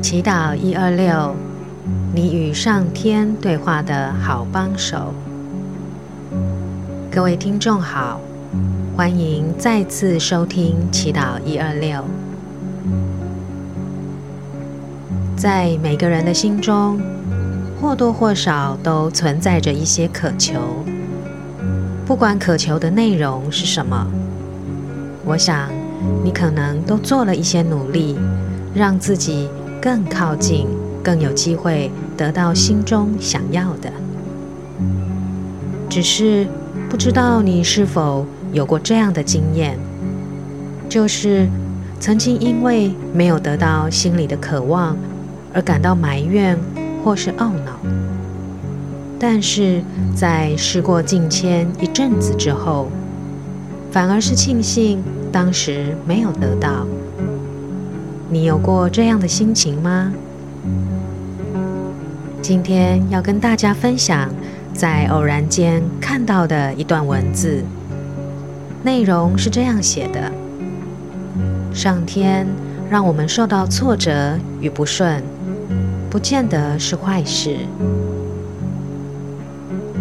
祈祷一二六，你与上天对话的好帮手。各位听众好，欢迎再次收听祈祷一二六。在每个人的心中，或多或少都存在着一些渴求，不管渴求的内容是什么，我想你可能都做了一些努力，让自己。更靠近，更有机会得到心中想要的。只是不知道你是否有过这样的经验，就是曾经因为没有得到心里的渴望而感到埋怨或是懊恼，但是在事过境迁一阵子之后，反而是庆幸当时没有得到。你有过这样的心情吗？今天要跟大家分享，在偶然间看到的一段文字，内容是这样写的：上天让我们受到挫折与不顺，不见得是坏事。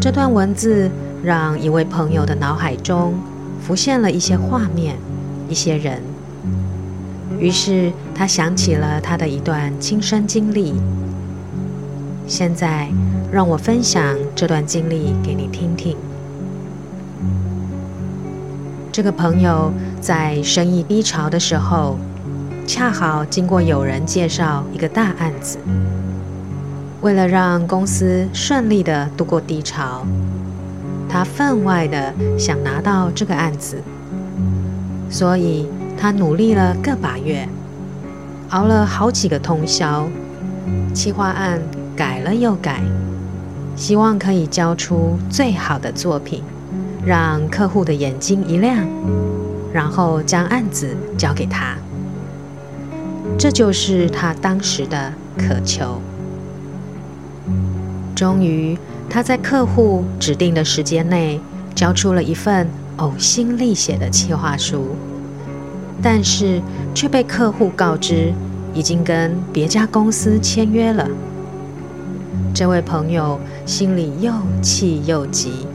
这段文字让一位朋友的脑海中浮现了一些画面，一些人。于是他想起了他的一段亲身经历。现在让我分享这段经历给你听听。这个朋友在生意低潮的时候，恰好经过有人介绍一个大案子。为了让公司顺利的度过低潮，他分外的想拿到这个案子，所以。他努力了个把月，熬了好几个通宵，企划案改了又改，希望可以交出最好的作品，让客户的眼睛一亮，然后将案子交给他。这就是他当时的渴求。终于，他在客户指定的时间内交出了一份呕心沥血的企划书。但是却被客户告知已经跟别家公司签约了。这位朋友心里又气又急，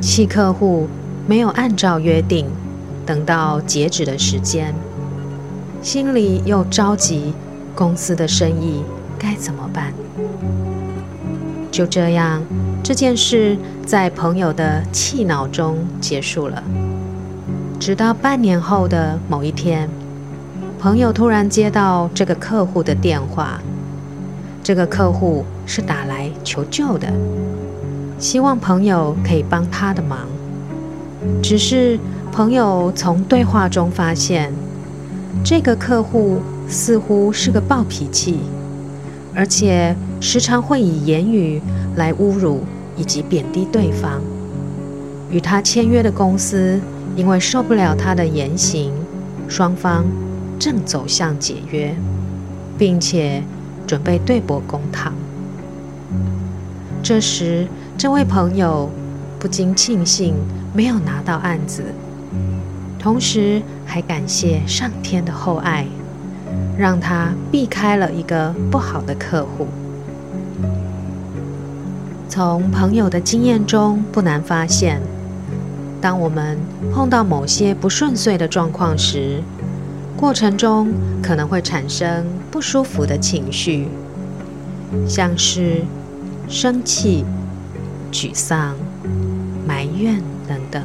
气客户没有按照约定等到截止的时间，心里又着急，公司的生意该怎么办？就这样，这件事在朋友的气恼中结束了。直到半年后的某一天，朋友突然接到这个客户的电话。这个客户是打来求救的，希望朋友可以帮他的忙。只是朋友从对话中发现，这个客户似乎是个暴脾气，而且时常会以言语来侮辱以及贬低对方。与他签约的公司。因为受不了他的言行，双方正走向解约，并且准备对簿公堂。这时，这位朋友不禁庆幸没有拿到案子，同时还感谢上天的厚爱，让他避开了一个不好的客户。从朋友的经验中，不难发现。当我们碰到某些不顺遂的状况时，过程中可能会产生不舒服的情绪，像是生气、沮丧、埋怨等等。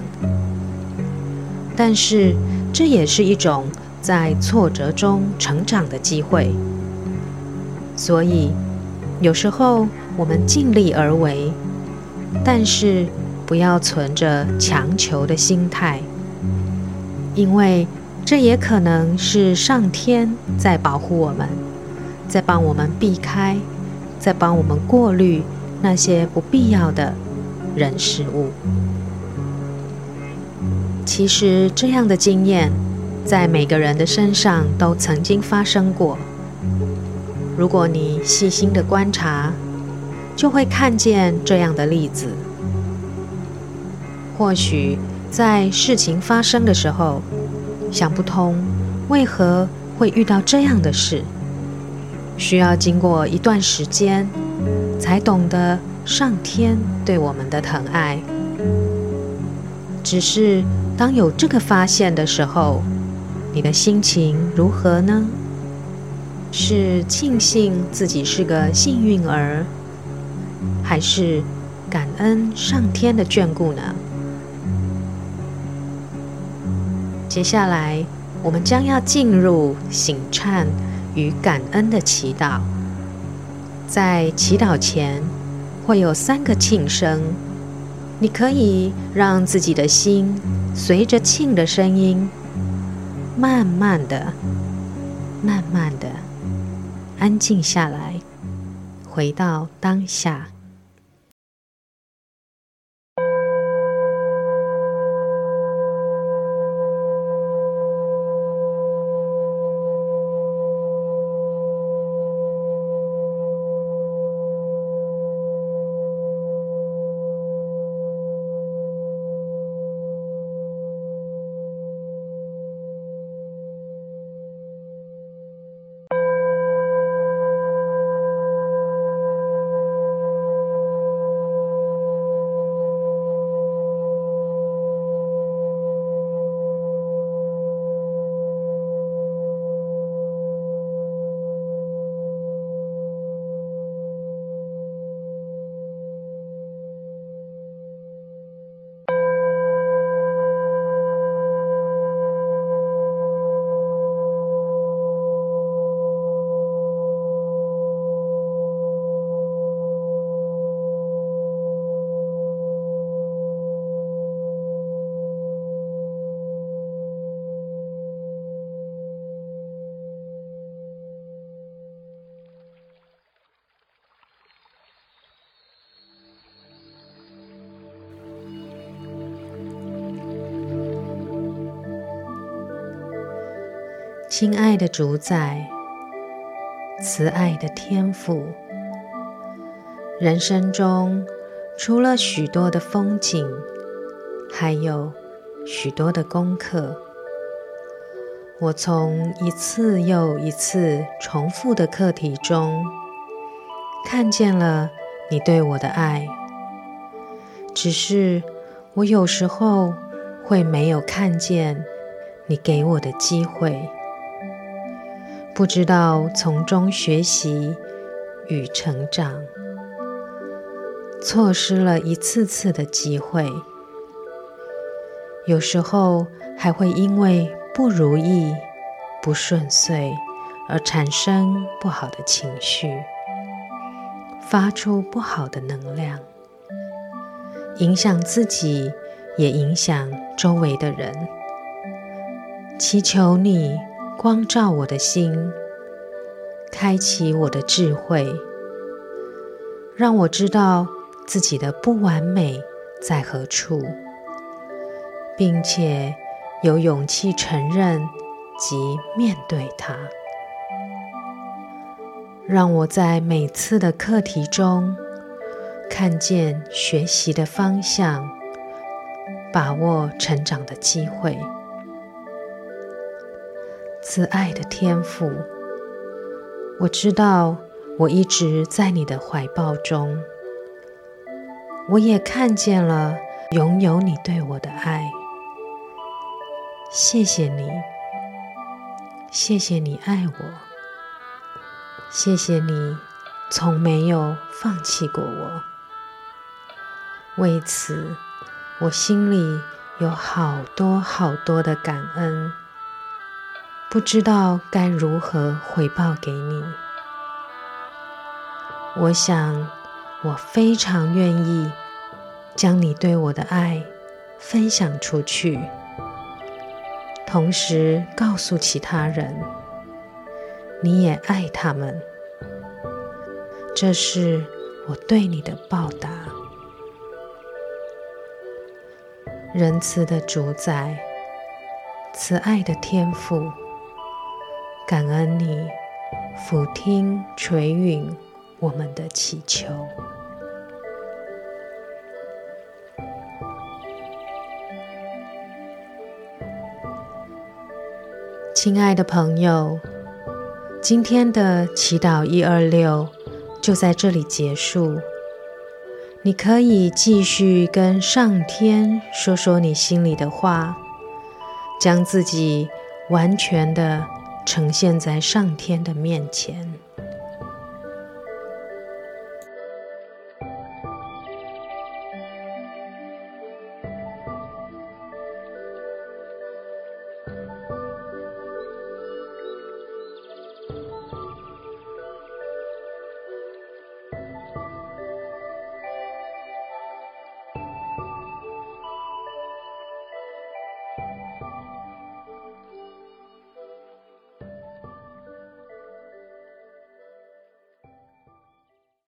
但是，这也是一种在挫折中成长的机会。所以，有时候我们尽力而为，但是，不要存着强求的心态，因为这也可能是上天在保护我们，在帮我们避开，在帮我们过滤那些不必要的人事物。其实这样的经验在每个人的身上都曾经发生过。如果你细心的观察，就会看见这样的例子。或许在事情发生的时候，想不通为何会遇到这样的事，需要经过一段时间，才懂得上天对我们的疼爱。只是当有这个发现的时候，你的心情如何呢？是庆幸自己是个幸运儿，还是感恩上天的眷顾呢？接下来，我们将要进入醒忏与感恩的祈祷。在祈祷前，会有三个庆声，你可以让自己的心随着庆的声音，慢慢的、慢慢的。安静下来，回到当下。亲爱的主宰，慈爱的天父，人生中除了许多的风景，还有许多的功课。我从一次又一次重复的课题中，看见了你对我的爱。只是我有时候会没有看见你给我的机会。不知道从中学习与成长，错失了一次次的机会，有时候还会因为不如意、不顺遂而产生不好的情绪，发出不好的能量，影响自己，也影响周围的人。祈求你。光照我的心，开启我的智慧，让我知道自己的不完美在何处，并且有勇气承认及面对它。让我在每次的课题中看见学习的方向，把握成长的机会。慈爱的天父，我知道我一直在你的怀抱中，我也看见了拥有你对我的爱。谢谢你，谢谢你爱我，谢谢你从没有放弃过我。为此，我心里有好多好多的感恩。不知道该如何回报给你。我想，我非常愿意将你对我的爱分享出去，同时告诉其他人，你也爱他们。这是我对你的报答。仁慈的主宰，慈爱的天父。感恩你俯听垂允我们的祈求。亲爱的朋友今天的祈祷一二六就在这里结束。你可以继续跟上天说说你心里的话将自己完全的呈现在上天的面前。